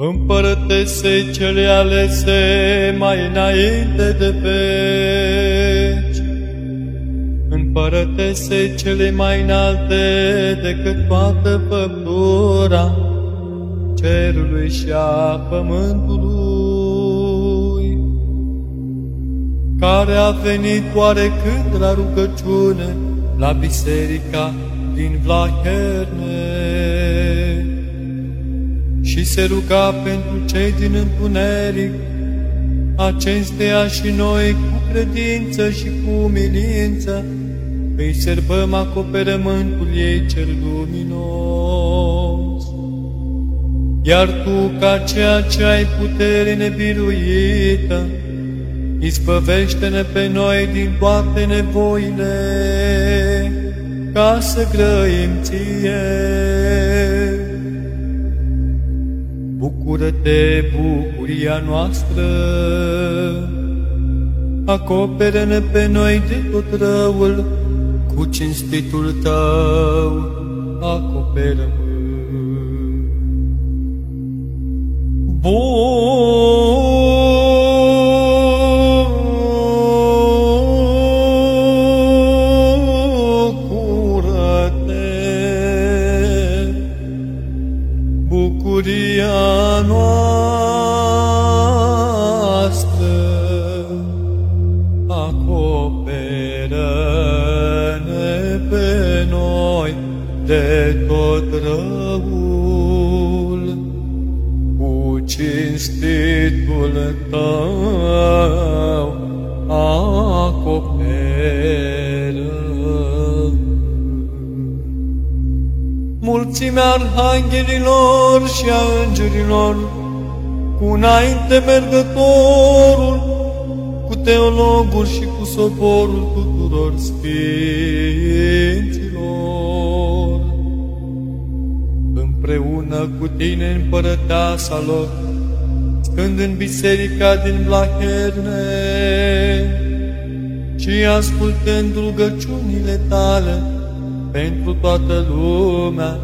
Împărătese cele alese mai înainte de veci, Împărătese cele mai înalte decât toată făptura cerului și a pământului, care a venit oarecând la rugăciune la biserica din Vlaherne și se ruga pentru cei din întuneric, acestea și noi cu credință și cu umilință îi serbăm acoperământul ei cel luminos. Iar tu, ca ceea ce ai putere nebiruită, izbăvește-ne pe noi din toate nevoile, ca să grăim ție. Bucură-te, bucuria noastră, acoperă-ne pe noi de tot răul, cu cinstitul tău, acoperă-mă. Bucură-te, cinstitul tău, acoperă. Mulțimea arhanghelilor și a îngerilor, cu înainte mergătorul, cu teologul și cu soborul tuturor sfinților, împreună cu tine împărăteasa lor, stând în biserica din Blaherne și ascultând rugăciunile tale pentru toată lumea,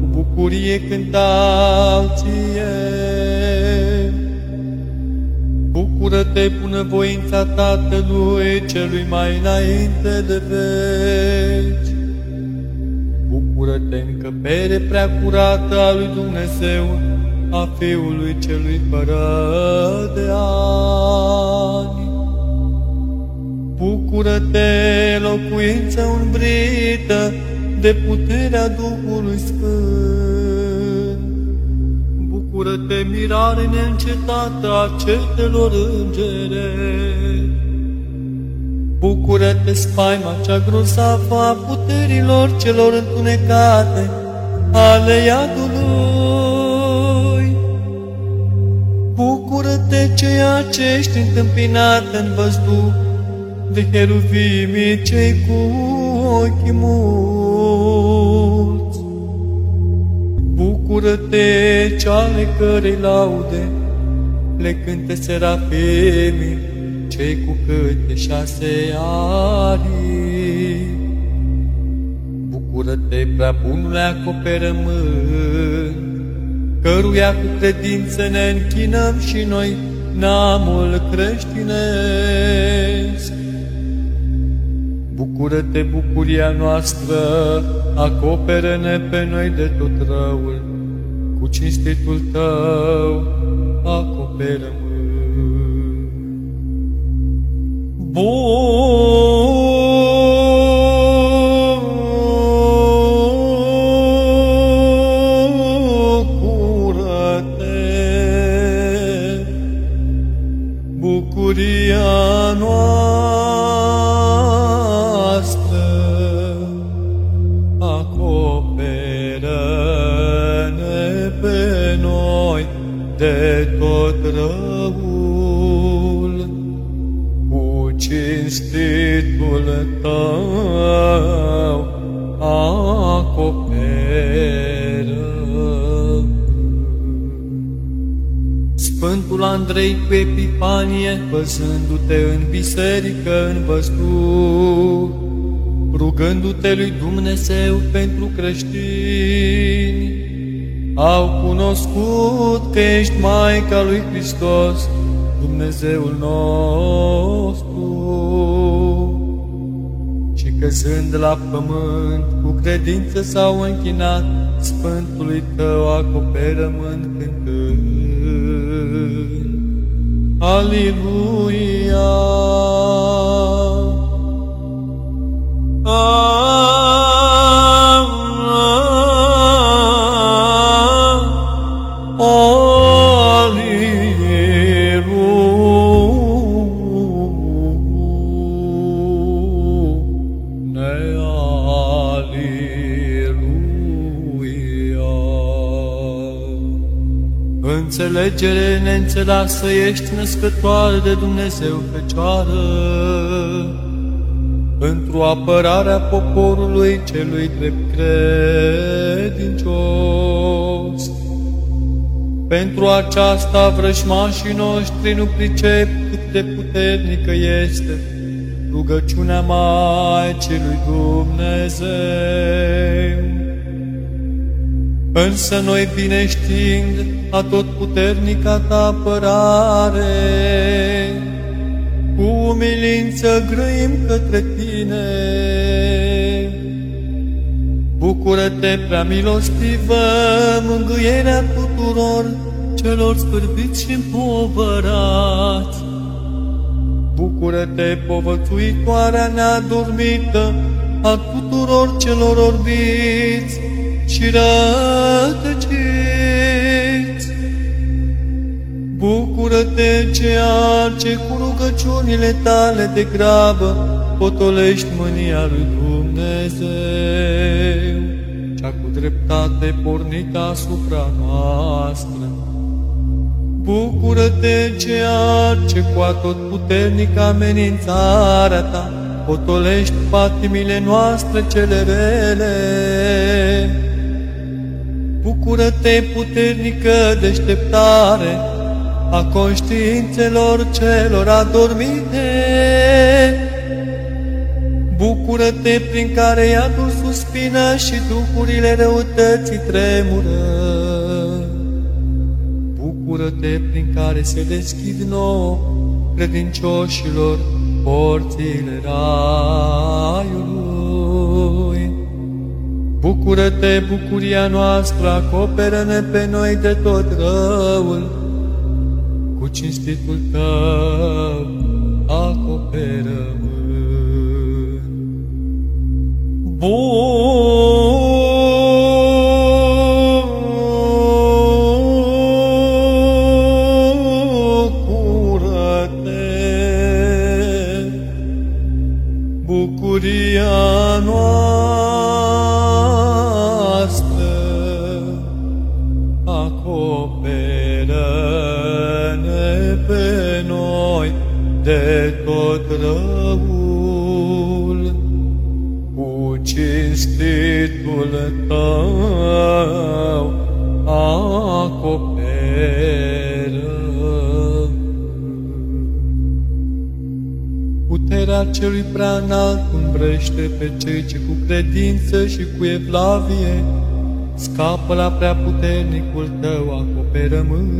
cu bucurie cântau ție. Bucură-te, bunăvoința Tatălui celui mai înainte de veci. Bucură-te, încăpere prea curată a lui Dumnezeu, a Fiului celui fără de ani. Bucură-te, locuință umbrită de puterea Duhului Sfânt. Bucură-te, mirare neîncetată a cetelor îngere. Bucură-te, spaima cea grozavă a puterilor celor întunecate ale iadului. Bucură-te, ceea ce ești întâmpinat în văzduh de heruvimii cei cu ochi mulți. Bucură-te, ceale cărei laude le cânte serafimii, cei cu câte șase arii. Bucură-te, prea bunule acoperământ, căruia cu credință ne închinăm și noi, neamul creștinesc. Bucură-te, bucuria noastră, acoperă-ne pe noi de tot răul, cu cinstitul tău, acoperă-mă. Bucură-te, tău, acoperă. Sfântul Andrei cu Epifanie, văzându-te în biserică în văzduh, rugându-te lui Dumnezeu pentru creștini, au cunoscut că ești Maica lui Hristos, Dumnezeul nostru, căzând la pământ, cu credință s-au închinat Sfântului Tău acoperământ cântând. Aleluia! Înțelegere neînțeleasă ești născătoare de Dumnezeu Fecioară, într-o apărarea poporului celui drept credincios. Pentru aceasta vrăjmașii noștri nu pricep cât de puternică este rugăciunea Maicii lui Dumnezeu. Însă noi bine știind atotputernica ta apărare, cu umilință grăim către tine. Bucură-te, prea milostivă, mângâierea tuturor celor scârbiți și împovărați. Bucură-te, povățuitoarea neadormită a tuturor celor orbiți și rătăciți. Bucură-te, ceea ce cu rugăciunile tale de grabă potolești mânia lui Dumnezeu, cea cu dreptate pornită asupra noastră. Bucură-te, ceea ce cu atot puternică amenințarea ta potolești patimile noastre cele rele. Bucură-te, puternică deșteptare a conștiințelor celor adormite. Bucură-te prin care iadul suspină și duhurile răutății tremură. Bucură-te prin care se deschid nouă credincioșilor porțile raiului. Bucură-te, bucuria noastră, acoperă-ne pe noi de tot răul, cu cinstitul tău acoperă-mă. Bun! Celui prea înalt umbrește pe cei ce cu credință și cu evlavie scapă la prea puternicul tău acoperământ.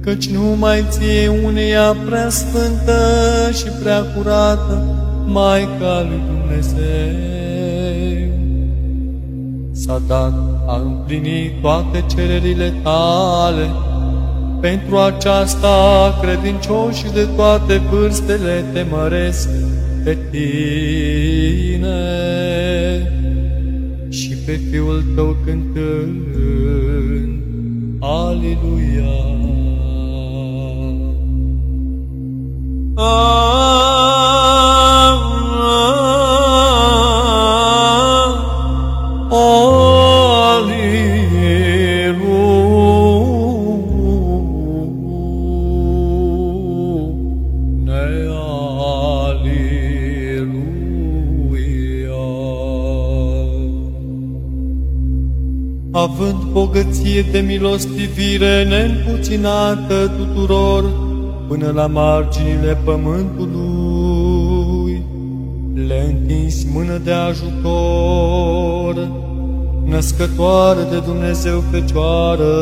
Căci numai ție uneia prea sfântă și prea curată, Maica lui Dumnezeu. S-a dat a împlini toate cererile tale, pentru aceasta, credincioșii de toate vârstele te măresc pe tine și pe Fiul tău cântând. Aleluia! Ah! Bogăție de milostivire neîmpuținată tuturor, până la marginile pământului, le întins mână de ajutor, născătoare de Dumnezeu Fecioară,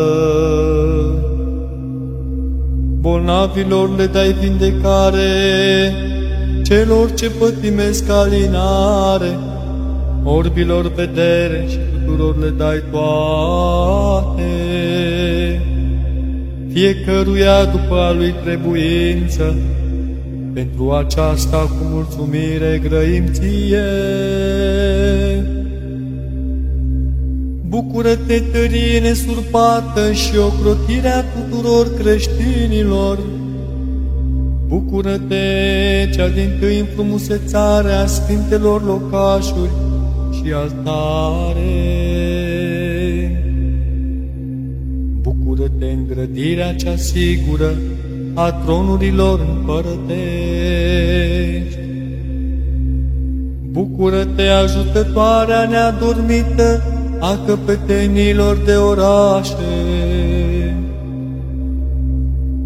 bolnavilor le dai vindecare, celor ce pătimesc alinare, orbilor vedere și tuturor le dai toate. Fiecăruia după a lui trebuință, pentru aceasta cu mulțumire grăim ție. Bucură-te, tărie nesurpată și ocrotirea tuturor creștinilor. Bucură-te, cea din tâi înfrumusețare a sfintelor locașuri și altare. Bucură-te, îngrădirea cea sigură a tronurilor împărătești. Bucură-te, ajutătoarea neadormită a căpetenilor de orașe.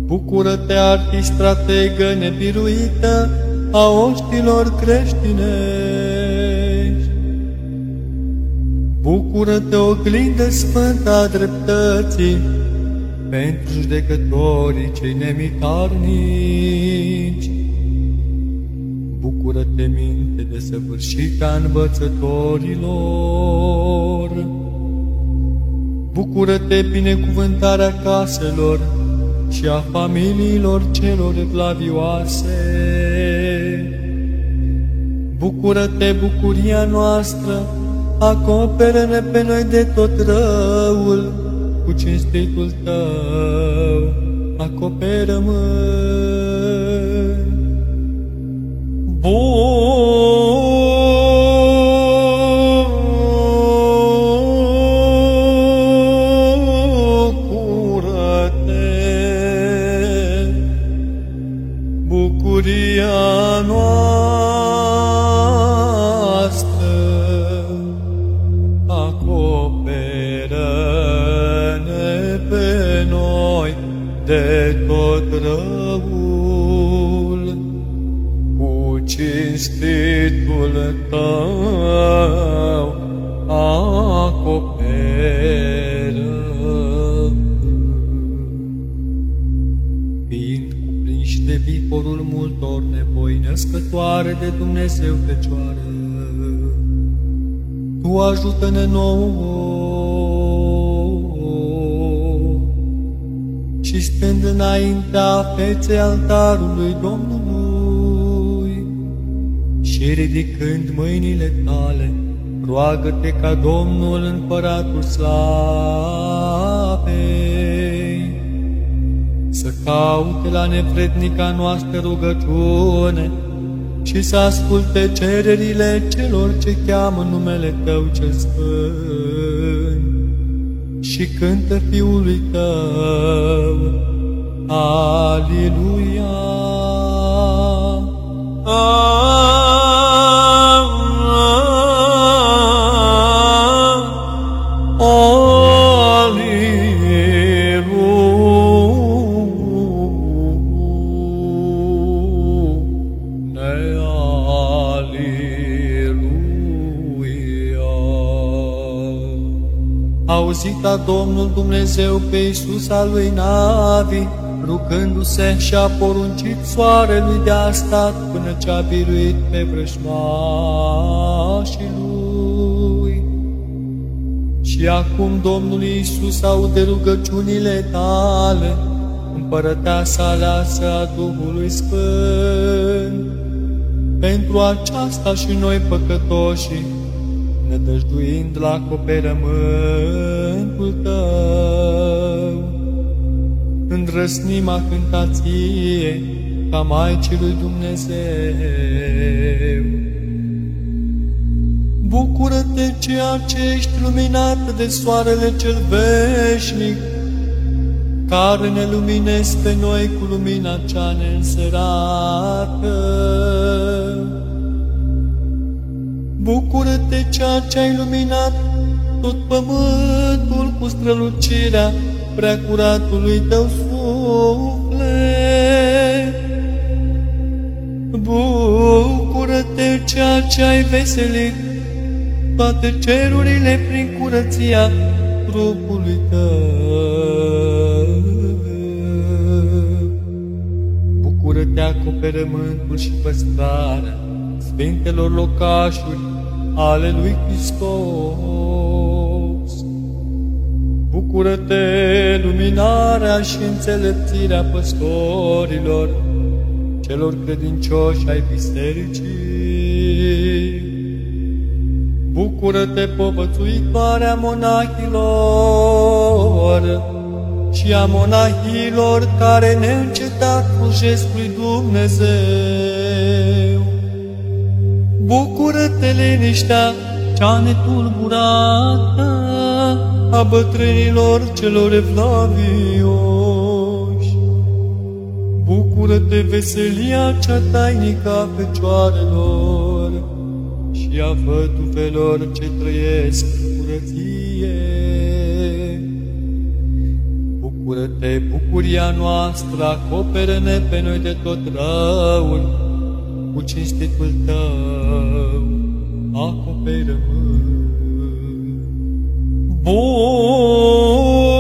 Bucură-te, arhistrategă nebiruită a oștilor creștinești. Bucură-te, oglindă sfântă a dreptății, pentru judecătorii cei nemitarnici. Bucură-te, minte de săvârșită învățătorilor. Bucură-te, binecuvântarea caselor și a familiilor celor evlavioase. Bucură-te, bucuria noastră, acoperă-ne pe noi de tot răul, cu cinstitul tău, acoperă-mă. Bucuria de Dumnezeu Fecioară, Tu ajută-ne nouă. Și stând înaintea feței altarului Domnului și ridicând mâinile tale, roagă-te ca Domnul Împăratul Slavei să caute la nevrednica noastră rugăciune și să asculte cererile celor ce cheamă numele Tău cel Sfânt și cântă Fiului Tău. Aleluia! Auzit a Domnul Dumnezeu pe Iisus al lui Navi, rugându-se și a poruncit soarelui de a stat până ce a biruit pe vrăjmașii lui. Și acum Domnul Iisus aude rugăciunile tale, împărăteasa aleasă a Duhului Sfânt. Pentru aceasta și noi păcătoșii, nădăjduind la acoperământul Tău, îndrăsnim a cântație ca Maicii lui Dumnezeu. Bucură-te ceea ce ești luminat de soarele cel veșnic, care ne luminezi pe noi cu lumina cea neînserată. Bucură-te ceea ce ai luminat tot pământul cu strălucirea preacuratului tău suflet. Bucură-te ceea ce ai veselit toate cerurile prin curăția trupului tău. Bucură-te acoperământul și păstrarea sfintelor locașuri ale lui Hristos. Bucură-te luminarea și înțelepțirea păstorilor, celor credincioși ai bisericii. Bucură-te, povățuitoarea monahilor și a monahilor care neîncetat slujesc lui Dumnezeu. Bucură-te, liniștea cea netulburată a bătrânilor celor evlavioși. Bucură-te, veselia cea tainică a fecioarelor și a văduvelor ce trăiesc curăție. Bucură-te, bucuria noastră, acoperă-ne pe noi de tot răul, cu cinstitul tău, acoperă-mă. Bucură-te,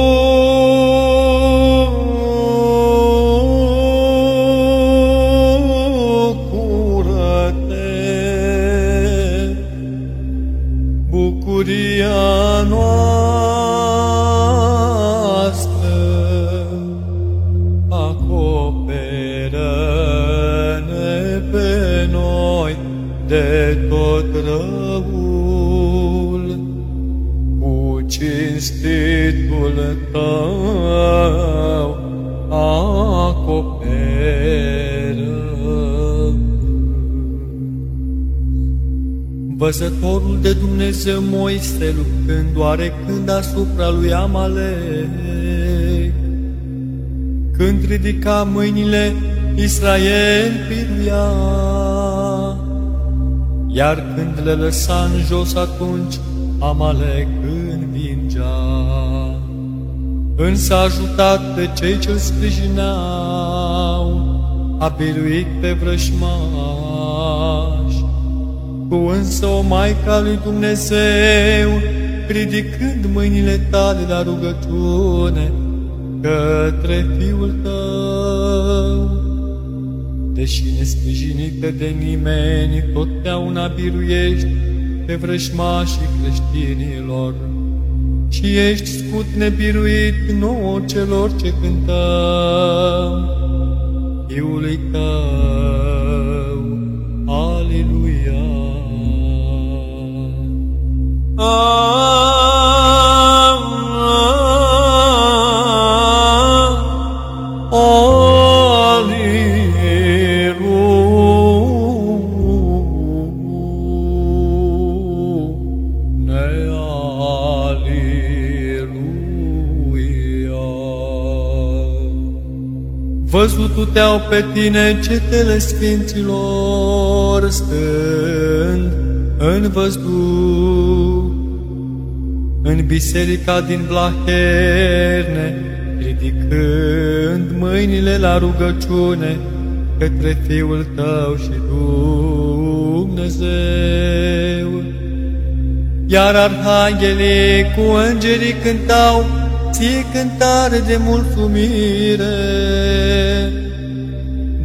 tău acoperă. Văzătorul de Dumnezeu Moise luptând oarecând asupra lui Amalek, când ridica mâinile, Israel piruia, iar când le lăsa în jos atunci, Amalek Însă ajutat de cei ce-l sprijineau, a biruit pe vrășmași. Cu însă o Maica lui Dumnezeu, ridicând mâinile tale la rugăciune către Fiul tău, deși nesprijinită de nimeni, totdeauna biruiești pe vrăjmașii creștinilor și ești scut nebiruit nouă celor ce cântăm Fiului tău. Aleluia! Văzutu-te-au pe tine cetele sfinților, stând în văzduh, în biserica din Blaherne, ridicând mâinile la rugăciune către Fiul tău și Dumnezeu. Iar arhanghelii cu îngerii cântau ție cântare de mulțumire.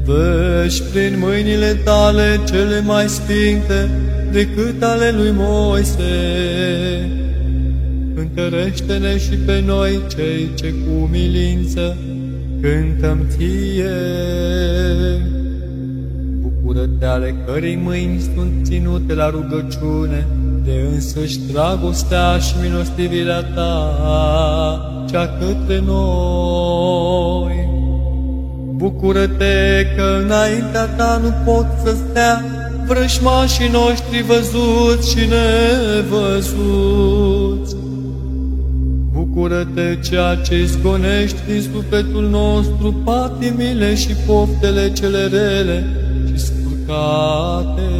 Văși prin mâinile tale cele mai sfinte decât ale lui Moise. Întărește-ne și pe noi cei ce cu milință cântăm ție. Bucură-te ale cărei mâini sunt ținute la rugăciune, de însăși dragostea și milostivirea ta, cea către noi. Bucură-te că înaintea ta nu pot să stea vrășmașii noștri văzuți și nevăzuți. Bucură-te ceea ce izgonești din sufletul nostru patimile și poftele cele rele și spurcate.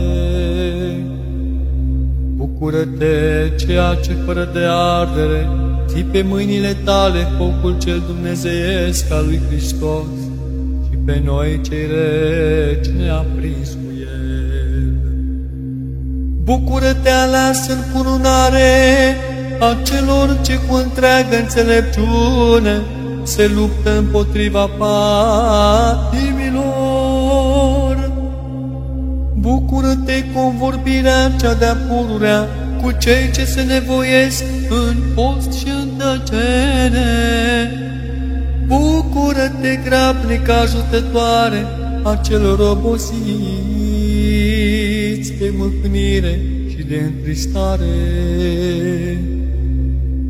Bucură-te ceea ce fără de ardere ții pe mâinile tale focul cel dumnezeiesc al lui Hristos și pe noi cei reci ne-a prins cu el. Bucură-te aleasă în cununare a celor ce cu întreagă înțelepciune se luptă împotriva patimilor. Bucură-te convorbirea cea de-a pururea cu cei ce se nevoiesc în post și în tăcere. Bucură-te, grabnic ajutătoare a celor obosiți de mâhnire și de întristare.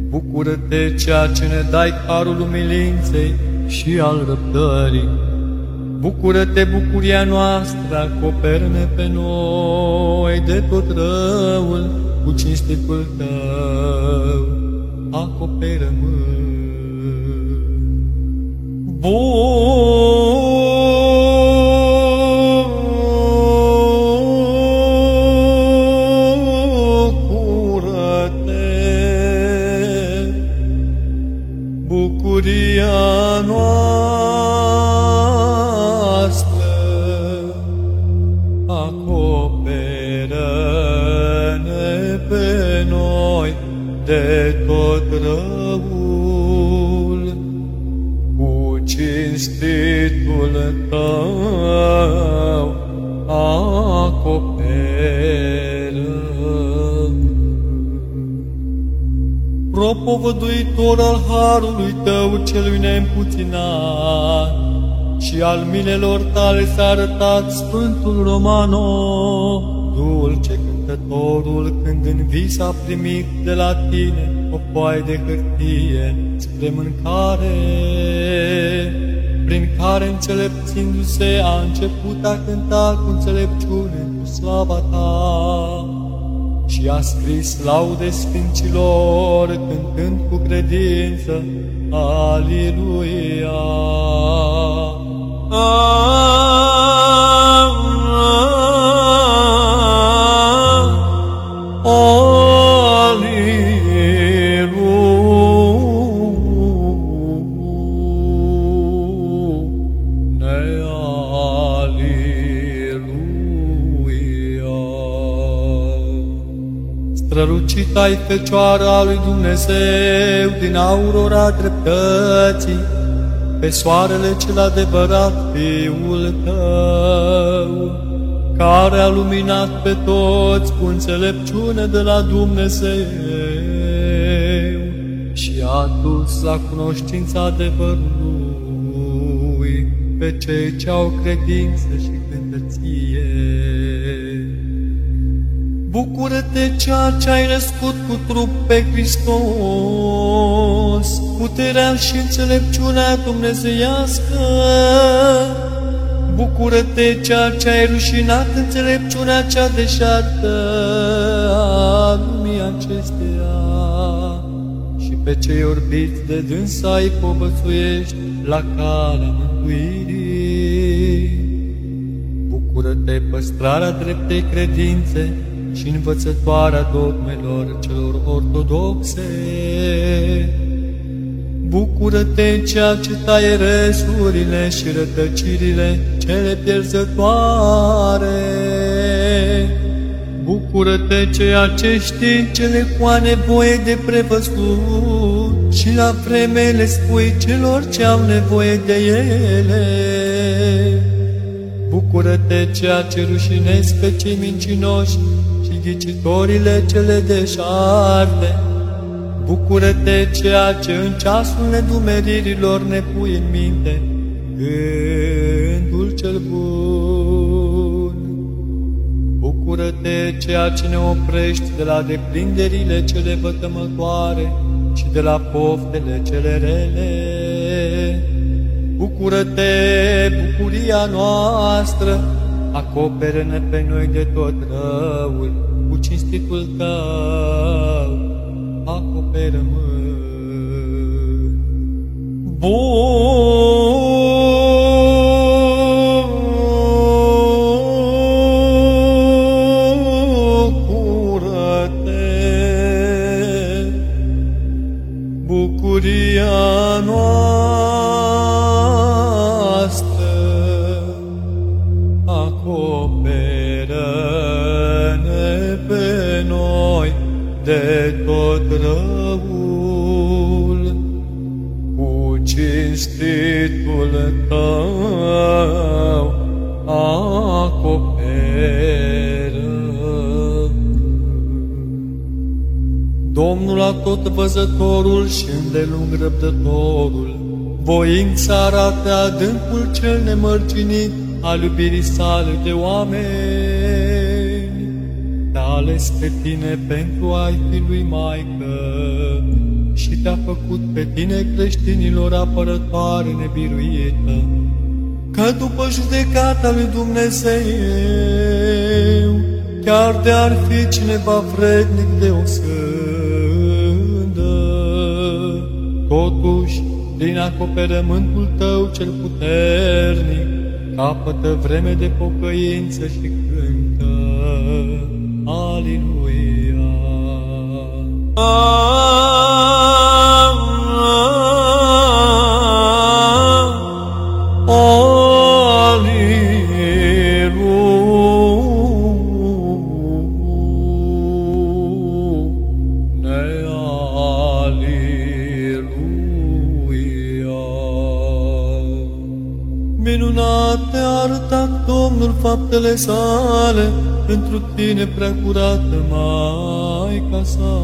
Bucură-te, ceea ce ne dai harul umilinței și al răbdării. Bucură-te, bucuria noastră, acoperă-ne pe noi de tot răul cu cinstitul tău, acoperă-mă. 不 Bun! propovăduitor al harului tău celui neîmpuținat și al minelor tale s-a arătat Sfântul Romano, dulce cântătorul când în vis a primit de la tine o foaie de hârtie spre mâncare, prin care înțelepțindu-se a început a cânta cu înțelepciune cu slava ta și a scris laude sfinților cântând cu credință. Aleluia! strălucit ai Fecioara lui Dumnezeu din aurora dreptății, pe soarele cel adevărat, Fiul tău, care a luminat pe toți cu înțelepciune de la Dumnezeu și a dus la cunoștința adevărului pe cei ce au credință și Bucură-te ceea ce ai născut cu trup pe Hristos, puterea și înțelepciunea dumnezeiască. Bucură-te ceea ce ai rușinat înțelepciunea cea deșartă a lumii acesteia și pe cei orbiți de dânsa îi povățuiești la calea mântuirii. Bucură-te păstrarea dreptei credințe, și învățătoarea dogmelor celor ortodoxe. Bucură-te ceea ce taie resurile și rătăcirile cele pierzătoare. Bucură-te ceea ce știi cele cu nevoie de prevăzut și la vreme le spui celor ce au nevoie de ele. Bucură-te ceea ce rușinezi pe cei mincinoși ghicitorile cele deșarte. Bucură-te ceea ce în ceasul nedumeririlor ne pui în minte, gândul cel bun. Bucură-te ceea ce ne oprești de la deprinderile cele vătămătoare și de la poftele cele rele. Bucură-te, bucuria noastră, acoperă-ne pe noi de tot răul cu cinstitul tău, acoperă-mă. bucuria de tot răul, cu cinstitul tău acoperă. Domnul tot văzătorul și îndelung răbdătorul, voința arată adâncul cel nemărcinit al iubirii sale de oameni. Te-a ales pe tine pentru a-i fi lui Maică și te-a făcut pe tine creștinilor apărătoare nebiruită, că după judecata lui Dumnezeu, chiar de ar fi cineva vrednic de o sândă, totuși, din acoperământul tău cel puternic, capătă vreme de pocăință și cântă. Aliluia! Minunate a arătat Domnul faptele sale pentru tine, prea curată Maica sa.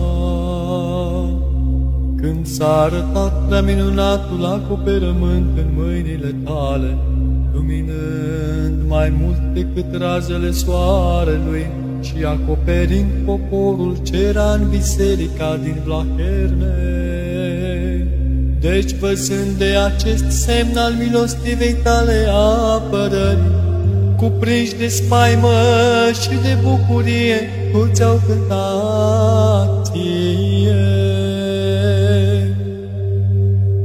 Când s-a arătat prea minunatul acoperământ în mâinile tale, luminând mai mult decât razele soarelui și acoperind poporul ce era în biserica din Vlaherne. Deci, văzând de acest semn al milostivei tale apărări, cuprinși de spaimă și de bucurie, cu ți-au cântat ție.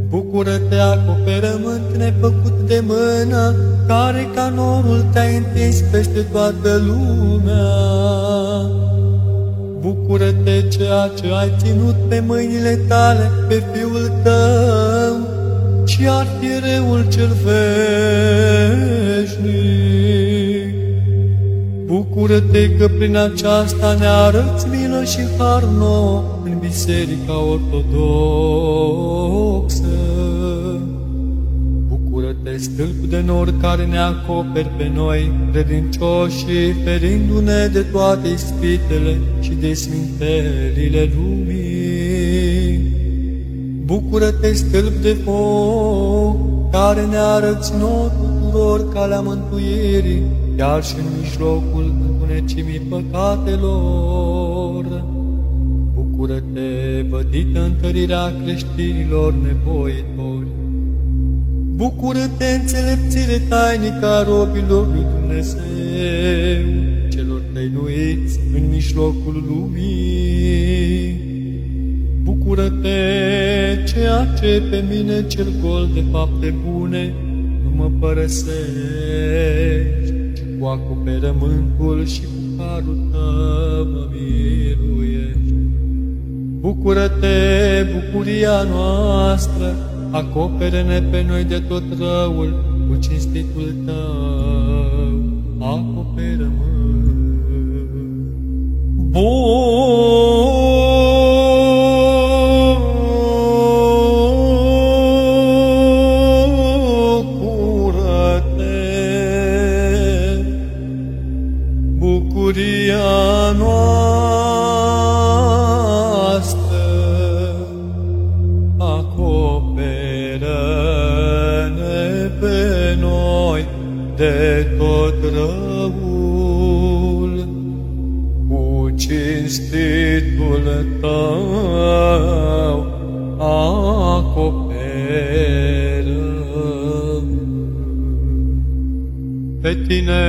Bucură-te, acoperământ nefăcut de mână, care ca norul te-a întins peste toată lumea. Bucură-te ceea ce ai ținut pe mâinile tale, pe Fiul tău, și arhiereul cel veșnic. Bucură-te că prin aceasta ne arăți milă și har nou în Biserica Ortodoxă. Bucură-te, stâlp de nor care ne acoperi pe noi, credincioși, ferindu-ne de toate ispitele și de smintelile lumii. Bucură-te, stâlp de foc, care ne arăți nouă tuturor calea mântuirii, chiar și în mijlocul întunecimii păcatelor. Bucură-te, vădită întărirea creștinilor nevoitori. Bucură-te, înțelepțire tainică a robilor lui Dumnezeu, celor tăinuiți în mijlocul lumii. Bucură-te, ceea ce pe mine cel gol de fapte bune nu mă părăsești, ci cu acoperământul și cu harul tău mă miluiești. Bucură-te, bucuria noastră, acopere-ne pe noi de tot răul cu cinstitul tău, acoperă-mă. Bucură-te, tău acoperă. Pe tine,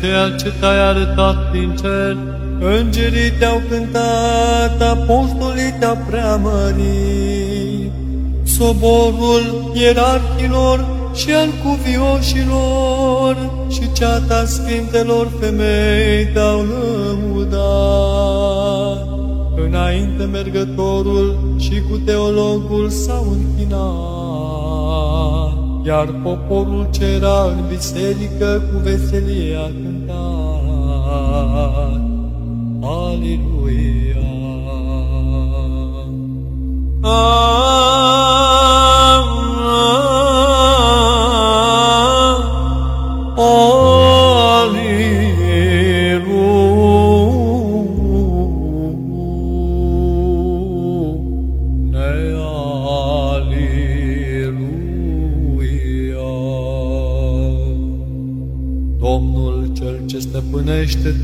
ceea ce te-ai arătat din cer, îngerii te-au cântat, apostolii te-au preamărit, soborul ierarhilor și al cuvioșilor și ceata sfintelor femei te-au lăudat înainte mergătorul și cu teologul s-au închinat, iar poporul ce era în biserică cu veselie a cântat. Aleluia! Aleluia!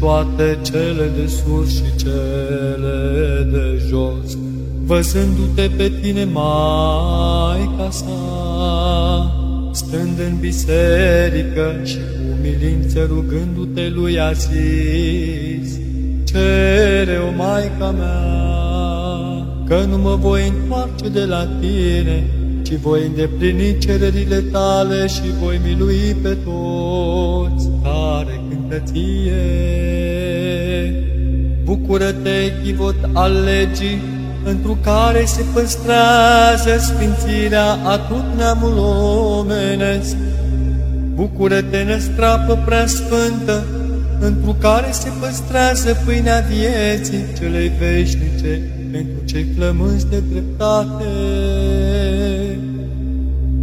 Toate cele de sus și cele de jos, văzându-te pe tine, Maica sa, stând în biserică și cu milință rugându-te lui a zis, Cere, o Maica mea, că nu mă voi întoarce de la tine, ci voi îndeplini cererile tale și voi milui pe toți care cântă ție. Bucură-te, chivot al legii, întru care se păstrează sfințirea a tot neamul omenesc. Bucură-te, năstrapă prea sfântă, întru care se păstrează pâinea vieții celei veșnice, pentru cei flămânți de dreptate.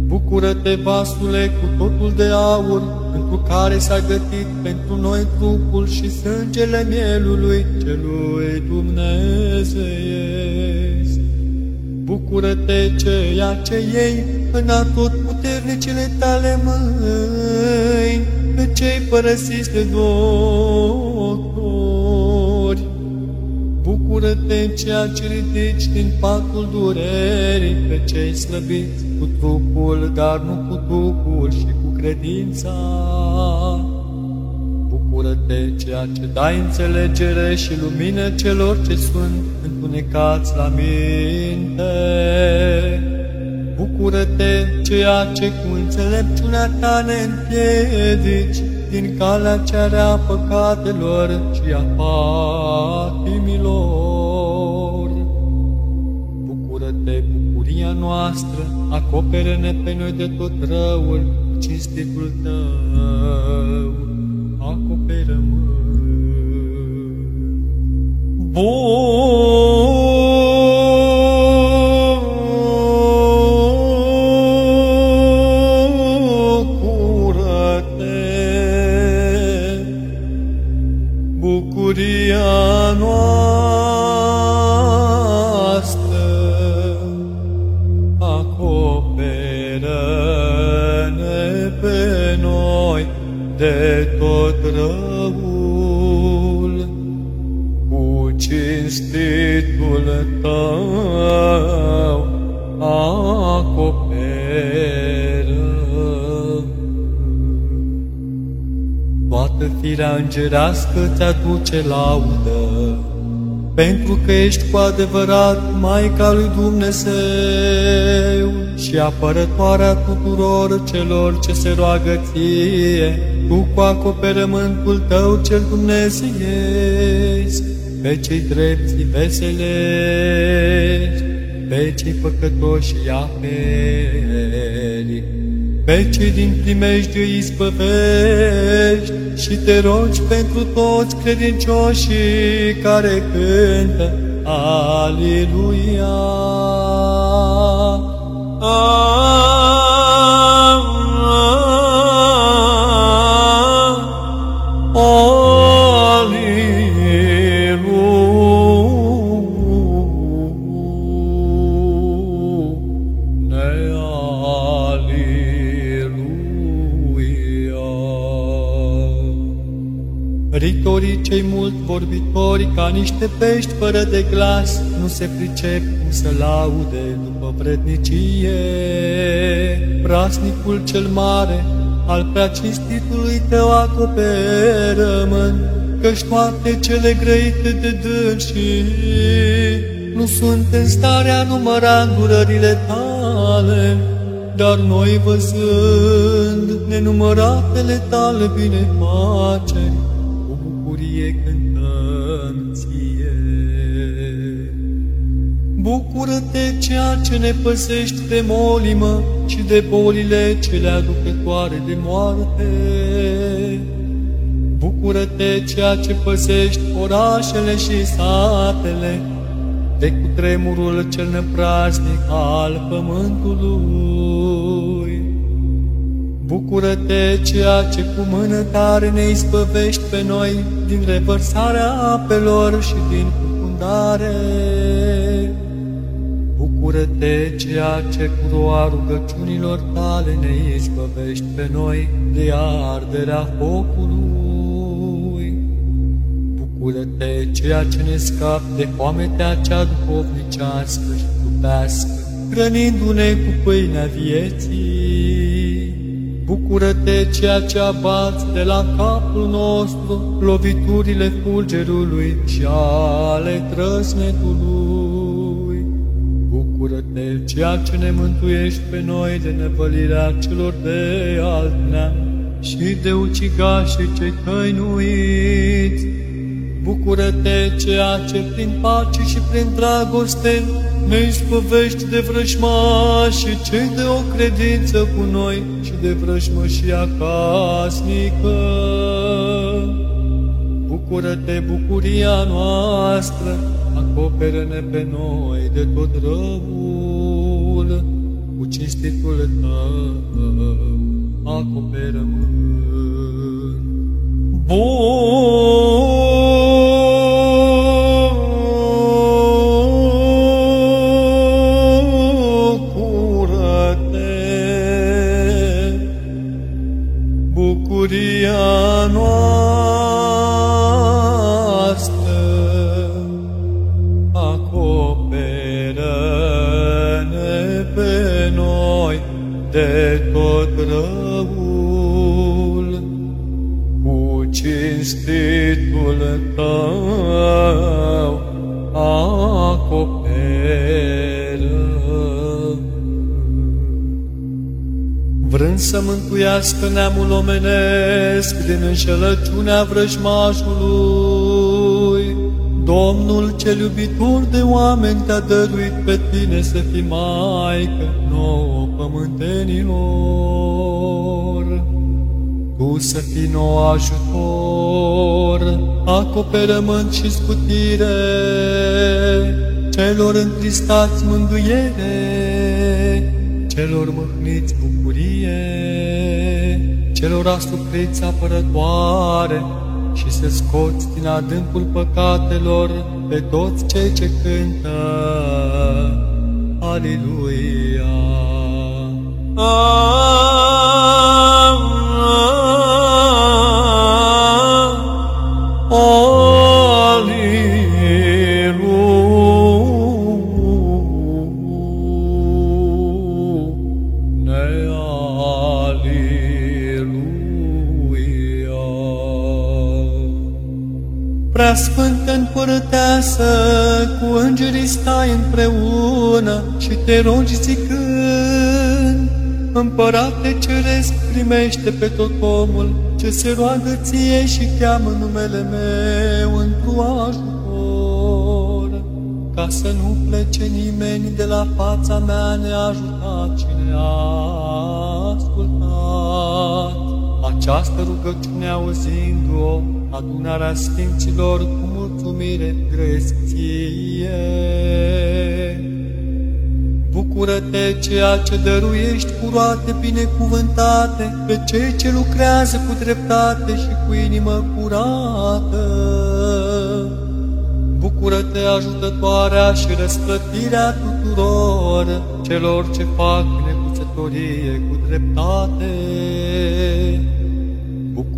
Bucură-te, vasule, cu totul de aur, pentru care s-a gătit pentru noi trupul și sângele mielului celui Dumnezeiesc. Bucură-te, ceea ce ei în atot puternicile tale mâini, pe cei părăsiți de doctori. Bucură-te, ceea ce ridici din patul durerii, pe cei slăbiți cu trupul, dar nu cu trupul și cu credința. Bucură-te, ceea ce dai înțelegere și lumină celor ce sunt întunecați la minte. Bucură-te, ceea ce cu înțelepciunea ta ne împiedici din calea cea rea păcatelor și a patimilor. Bucură-te, bucuria noastră, acopere-ne pe noi de tot răul, cinstitul tău, acoperă-mă. Bucuria tău acoperă. Toată firea îngerească ți-aduce laudă, pentru că ești cu adevărat Maica lui Dumnezeu și apărătoarea tuturor celor ce se roagă ție, tu cu acoperământul tău cel dumnezeiesc, pe cei drepți veselești, pe cei păcătoși aperi, pe cei din primejdie izbăvești și te rogi pentru toți credincioșii care cântă Aleluia. Ritorii vorbitori, ca niște pești fără de glas, nu se pricep cum să laude după vrednicie. Prasnicul cel mare, al prea cinstitului tău acoperământ, căci toate cele grăite de dânsii nu sunt în starea număra durările tale, dar noi văzând nenumăratele tale binefaceri, cu Bucură-te ceea ce ne păsești de molimă și de bolile cele aducătoare de moarte. Bucură-te ceea ce păsești orașele și satele, de cutremurul cel nepraznic al pământului. Bucură-te, ceea ce cu mână tare ne izbăvești pe noi din revărsarea apelor și din cufundare. Bucură-te, ceea ce cu roa rugăciunilor tale ne izbăvești pe noi de arderea focului. Bucură-te, ceea ce ne scap de foametea cea duhovnicească și trupească, hrănindu-ne cu pâinea vieții. Bucură-te, ceea ce abați de la capul nostru loviturile fulgerului și ale trăsnetului. Bucură-te, ceea ce ne mântuiești pe noi de nevălirea celor de alt neam și de ucigașii cei tăinuiți. Bucură-te, ceea ce prin pace și prin dragoste ne ispovești de vrăjmași cei de o credință cu noi și de vrăjmășia casnică. Bucură-te, bucuria noastră, acoperă-ne pe noi de tot răul, cu cinstitul tău, acoperă-mă. Bucură-te, să mântuiască neamul omenesc din înșelăciunea vrăjmașului, Domnul cel iubitor de oameni te-a dăruit pe tine să fii Maică nouă pământenilor. Tu să fii nou ajutor, acoperământ și scutire, celor întristați mângâiere, celor mâhniți bucurie, celor asupriți apărătoare, și să scoți din adâncul păcatelor pe toți cei ce cântă. Aleluia! Prea sfântă împărăteasă, cu îngerii stai împreună și te rogi zicând, Împărate ceresc, primește pe tot omul ce se roagă ție și cheamă numele meu într-o ajutor, ca să nu plece nimeni de la fața mea neajutat și neascultat. Această rugăciune auzindu-o, adunarea Sfinților cu mulțumire grăiesc ție. Bucură-te ceea ce dăruiești cu roate binecuvântate pe cei ce lucrează cu dreptate și cu inimă curată. Bucură-te ajutătoarea și răsplătirea tuturor celor ce fac necuțătorie cu dreptate.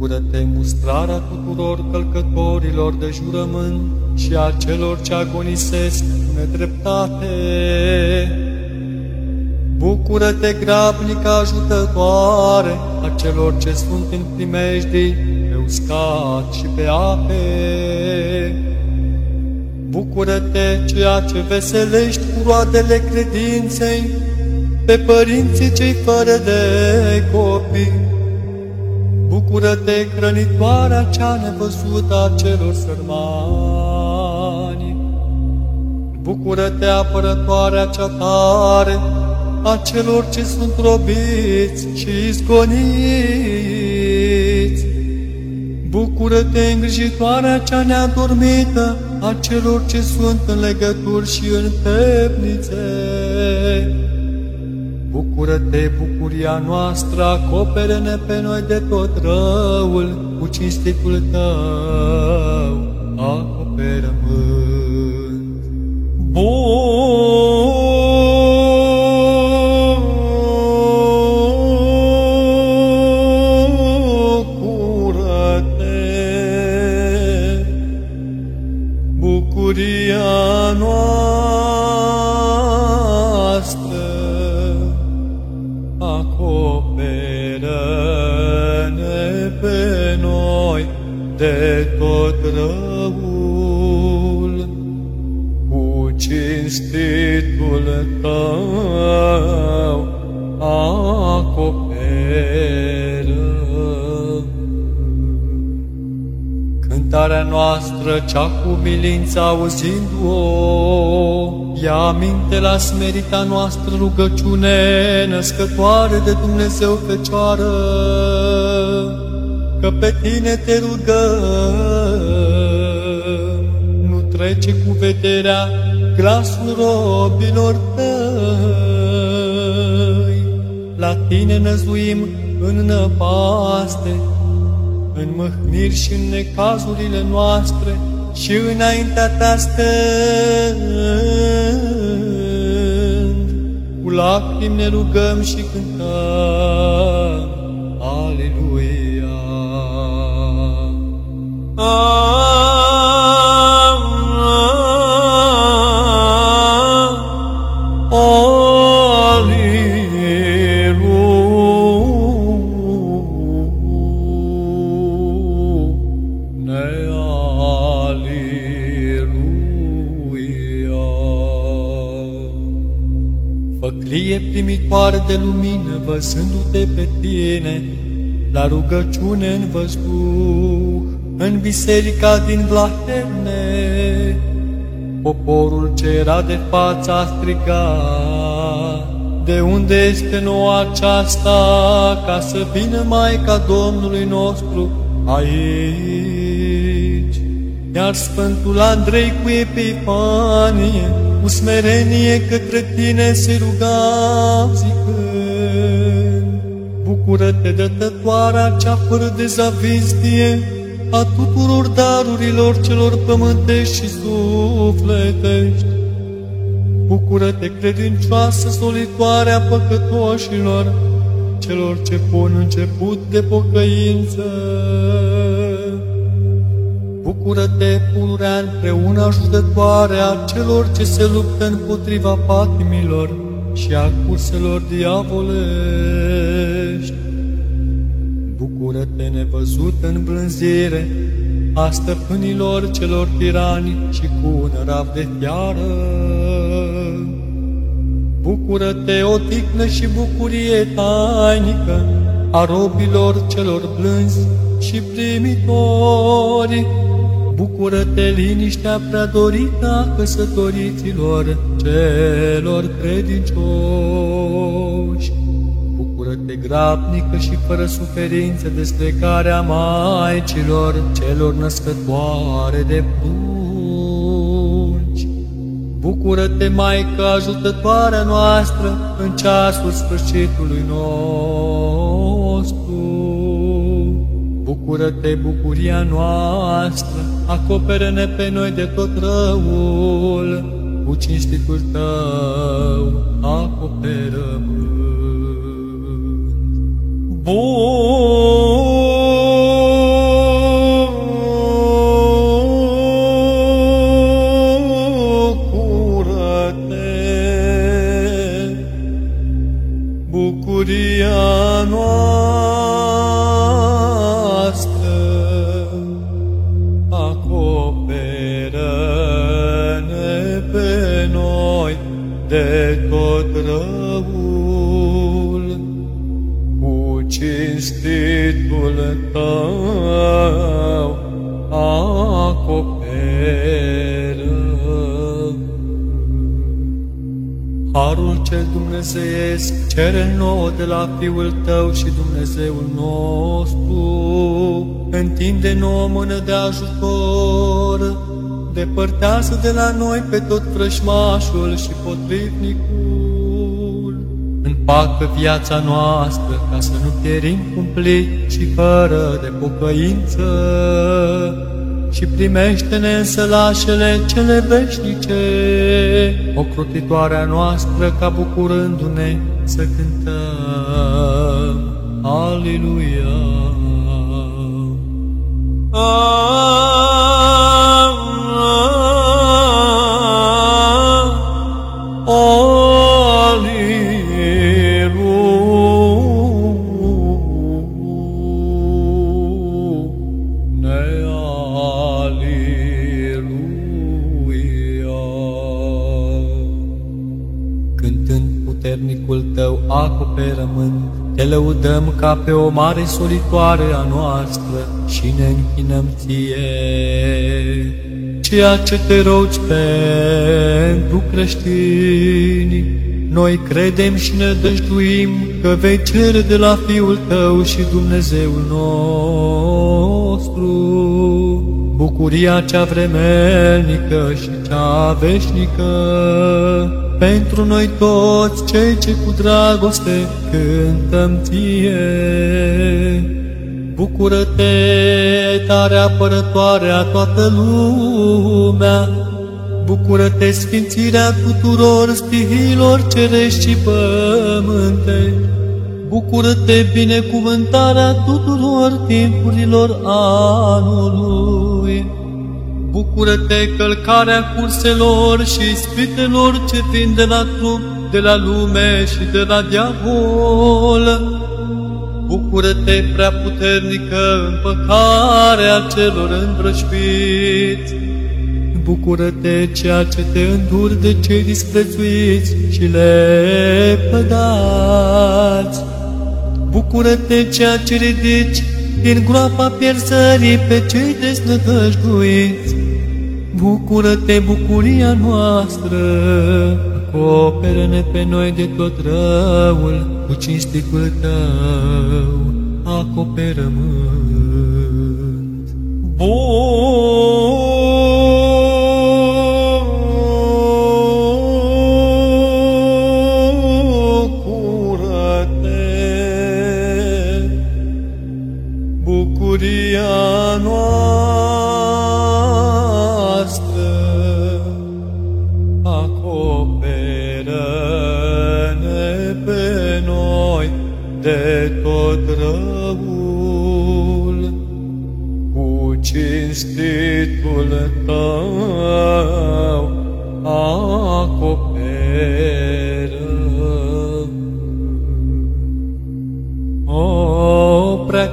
Bucură-te mustrarea tuturor călcătorilor de jurământ și a celor ce agonisesc cu nedreptate. Bucură-te, grabnică ajutătoare a celor ce sunt în primejdii, pe uscat și pe ape. Bucură-te, ceea ce veselești cu roadele credinței, pe părinții cei fără de copii. Bucură-te, hrănitoarea cea nevăzută a celor sărmani. Bucură-te, apărătoarea cea tare a celor ce sunt robiți și izgoniți. Bucură-te, îngrijitoarea cea neadormită a celor ce sunt în legături și în temnițe. Bucură-te, bucuria noastră, acopere-ne pe noi de tot răul, cu cinstitul tău, acoperă-mânt. Bucură-te, noastră, cea cu milință auzindu-o, ia aminte la smerita noastră rugăciune născătoare de Dumnezeu Fecioară, că pe tine te rugăm. Nu trece cu vederea glasul robilor tăi. La tine năzuim în năpaste, în mâhniri și în necazurile noastre și înaintea ta stând. Cu lacrimi ne rugăm și cântăm. Aleluia! Făclie de lumină, văzându-te pe tine, la rugăciune în văzduh, în biserica din Vlaherne, poporul ce era de față a strigat, de unde este noua aceasta, ca să vină Maica Domnului nostru aici. Iar Sfântul Andrei cu Epifanie, cu smerenie către tine se ruga zicând, Bucură-te, dătătoarea cea fără de zavistie a tuturor darurilor celor pământești și sufletești. Bucură-te, credincioasă solitoare a păcătoșilor, celor ce pun început de pocăință. Bucură-te, pururea împreună ajutătoare a celor ce se luptă împotriva patimilor și a curselor diavolești. Bucură-te, nevăzut în blânzire, a stăpânilor celor tirani și cu un rav de fiară. Bucură-te, o tihnă și bucurie tainică a robilor celor blânzi și primitori. Bucură-te, liniștea prea dorită a căsătoriților celor credincioși. Bucură-te, grabnică și fără suferință de strecarea maicilor celor născătoare de prunci. Bucură-te, Maică, ajutătoarea noastră în ceasul sfârșitului nostru. Bucură-te, bucuria noastră, acoperă-ne pe noi de tot răul, cu cinstitul tău, acoperă-mă. Bucură-te, cinstitul tău acoperă. Harul cel dumnezeiesc cere nouă de la Fiul tău și Dumnezeul nostru, întinde nouă mână de ajutor, depărtează de la noi pe tot vrăjmașul și potrivnicul. Împacă viața noastră ca să nu pierim cumplit și fără de pocăință și primește-ne în sălașele cele veșnice, ocrotitoarea noastră ca bucurându-ne să cântăm. Aleluia! puternicul tău acoperământ, te lăudăm ca pe o mare solitoare a noastră și ne închinăm ție. Ceea ce te rogi pentru creștini, noi credem și ne dăjduim că vei cere de la Fiul tău și Dumnezeul nostru bucuria cea vremelnică și cea veșnică pentru noi toți cei ce cu dragoste cântăm ție. Bucură-te, tare apărătoare a toată lumea, Bucură-te, sfințirea tuturor stihilor cerești și pământe, Bucură-te, binecuvântarea tuturor timpurilor anului, Bucură-te călcarea curselor și ispitelor ce vin de la trup, de la lume și de la diavol. Bucură-te prea puternică împăcarea celor îmbrășpiți. Bucură-te ceea ce te înduri de cei disprețuiți și le pădați. Bucură-te ceea ce ridici din groapa pierzării pe cei desnădăjduiți. Bucură-te, bucuria noastră, acoperă-ne pe noi de tot răul, cu cinsticul tău, acoperământ. Bun!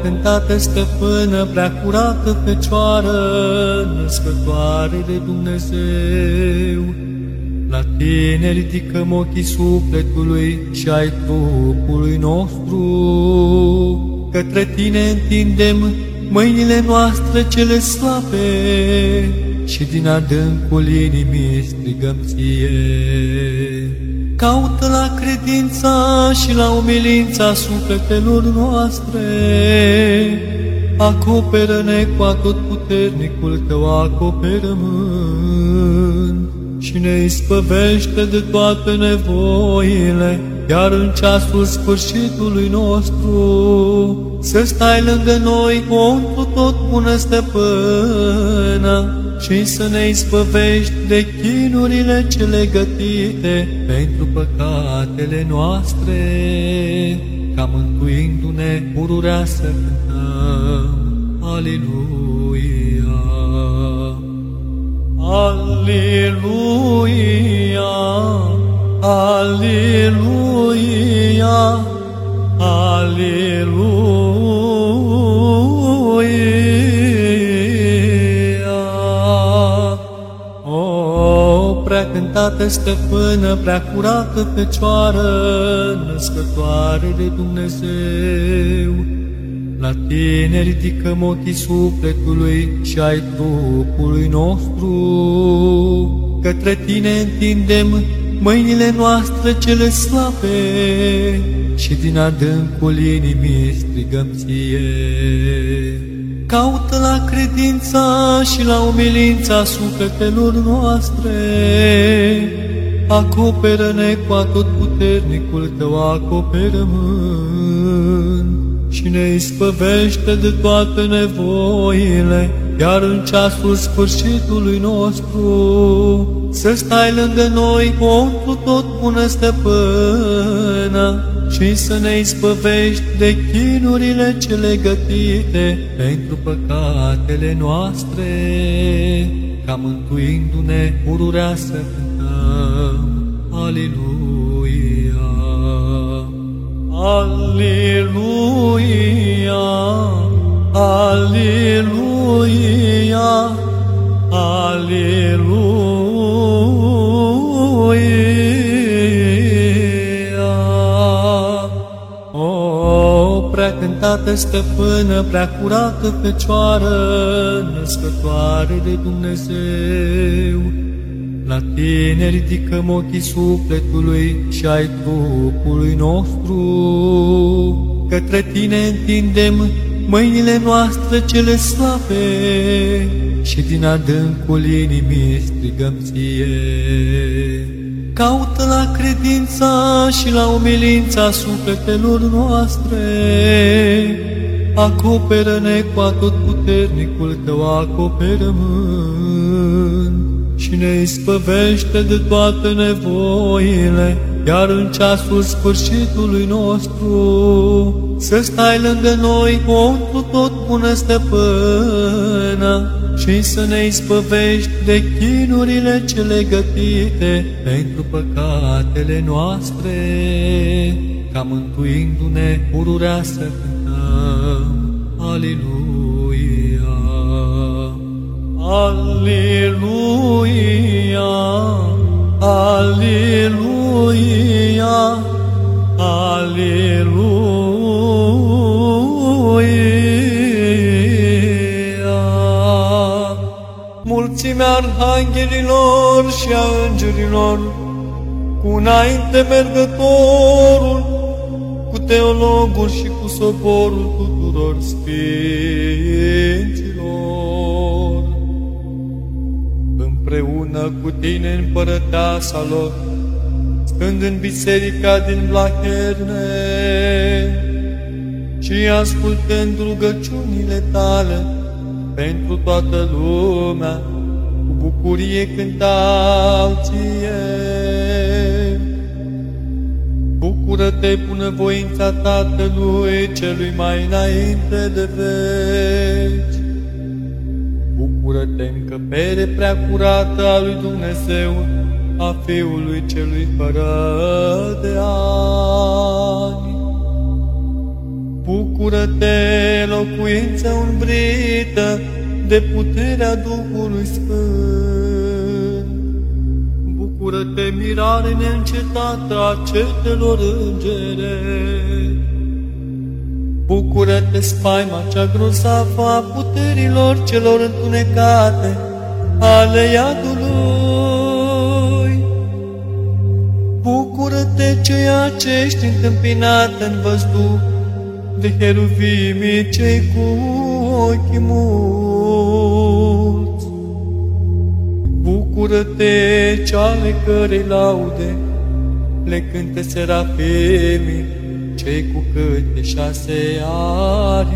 Cântată stăpână, prea curată Fecioară, născătoare de Dumnezeu. La tine ridicăm ochii sufletului și ai trupului nostru. Către tine întindem mâinile noastre cele slabe și din adâncul inimii strigăm ție. Caută la credința și la umilința sufletelor noastre. Acoperă-ne cu atot puternicul tău acoperământ și ne ispăvește de toate nevoile, iar în ceasul sfârșitului nostru să stai lângă noi, o tot bună stăpână, și să ne ispăvești de chinurile cele gătite pentru păcatele noastre, ca mântuindu-ne pururea să cântăm. Aleluia! Aleluia! Aleluia! Aleluia! cântată stăpână, prea curată Fecioară, născătoare de Dumnezeu. La tine ridicăm ochii sufletului și ai trupului nostru. Către tine întindem mâinile noastre cele slabe și din adâncul inimii strigăm ție. Caută la credința și la umilința sufletelor noastre. Acoperă-ne cu atot puternicul tău acoperământ și ne ispăvește de toate nevoile, iar în ceasul sfârșitului nostru să stai lângă noi, pentru tot bună stăpână, și să ne ispăvești de chinurile cele gătite pentru păcatele noastre, ca mântuindu-ne pururea să cântăm. Aleluia! Aleluia! Aleluia! Aleluia! O, prea cântată stăpână, prea curată Fecioară, născătoare de Dumnezeu, la tine ridicăm ochii sufletului și ai trupului nostru. Către tine întindem mâinile noastre cele slabe și din adâncul inimii strigăm ție. Caută la credința și la umilința sufletelor noastre. Acoperă-ne cu atot puternicul tău acoperământ și ne ispăvește de toate nevoile, iar în ceasul sfârșitului nostru să stai lângă noi, pentru tot bună stăpână, și să ne ispăvești de chinurile cele gătite pentru păcatele noastre, ca mântuindu-ne pururea să cântăm. Aleluia! Aleluia! Aleluia! Aleluia! Mulțimea arhanghelilor și a îngerilor, cu înainte mergătorul, cu teologul și cu soborul tuturor sfinților, împreună cu tine împărăteasa lor, stând în biserica din Blaherne și ascultând rugăciunile tale pentru toată lumea, cu bucurie cântau ție. Bucură-te, bunăvoința Tatălui celui mai înainte de veci. Bucură-te, încăpere prea curată a lui Dumnezeu, a Fiului celui fără de ani. Bucură-te, locuință umbrită de puterea Duhului Sfânt. Bucură-te, mirare neîncetată a cetelor îngere. Bucură-te, spaima cea grozavă a puterilor celor întunecate ale iadului. Bucură-te, ceea ce ești întâmpinat în văzduh de heruvimii cei cu ochi mulți. Bucură-te, ceale cărei laude le cântă serafimii, cei cu câte șase ari.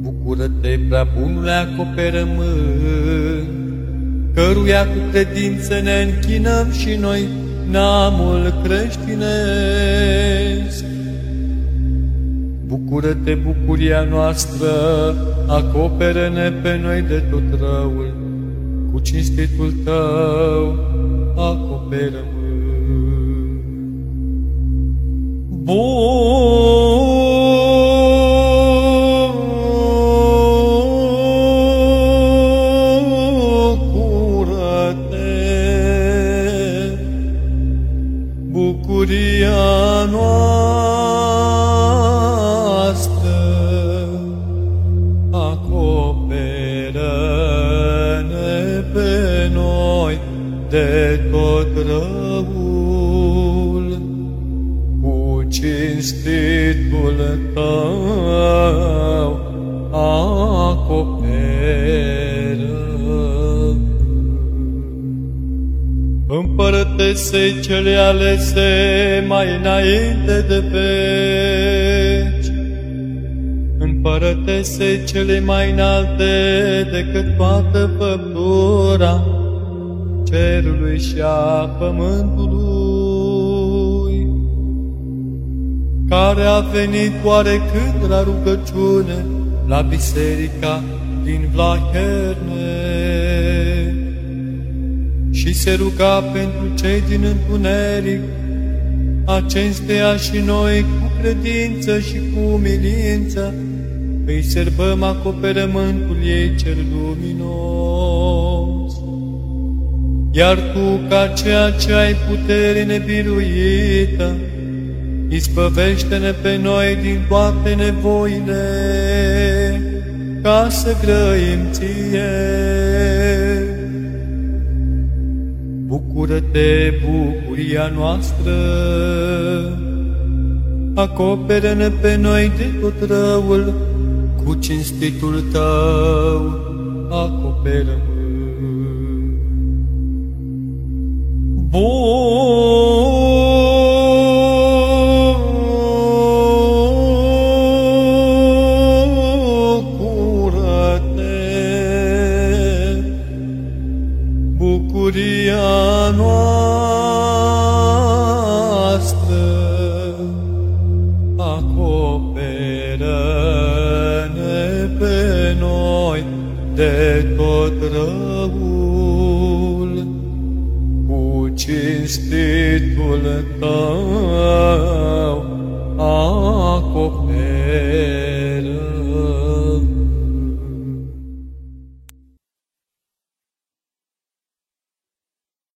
Bucură-te, prea bunule acoperământ, căruia cu credință ne închinăm și noi, neamul creștinesc. Bucură-te, bucuria noastră, acoperă-ne pe noi de tot răul, cu cinstitul tău, acoperă-mă. بور tău acoperă. Împărătese cele alese mai înainte de veci, împărătese cele mai înalte decât toată făptura cerului și a pământului, care a venit oarecând la rugăciune la biserica din Vlaherne și se ruga pentru cei din întuneric, acestea și noi cu credință și cu umilință, îi serbăm acoperământul ei cel luminos. Iar tu, ca ceea ce ai putere nebiruită, ispăvește-ne pe noi din toate nevoile, ca să grăim ție. Bucură-te, bucuria noastră, acoperă-ne pe noi de tot răul, cu cinstitul tău, acoperă-mă. Bucură-te,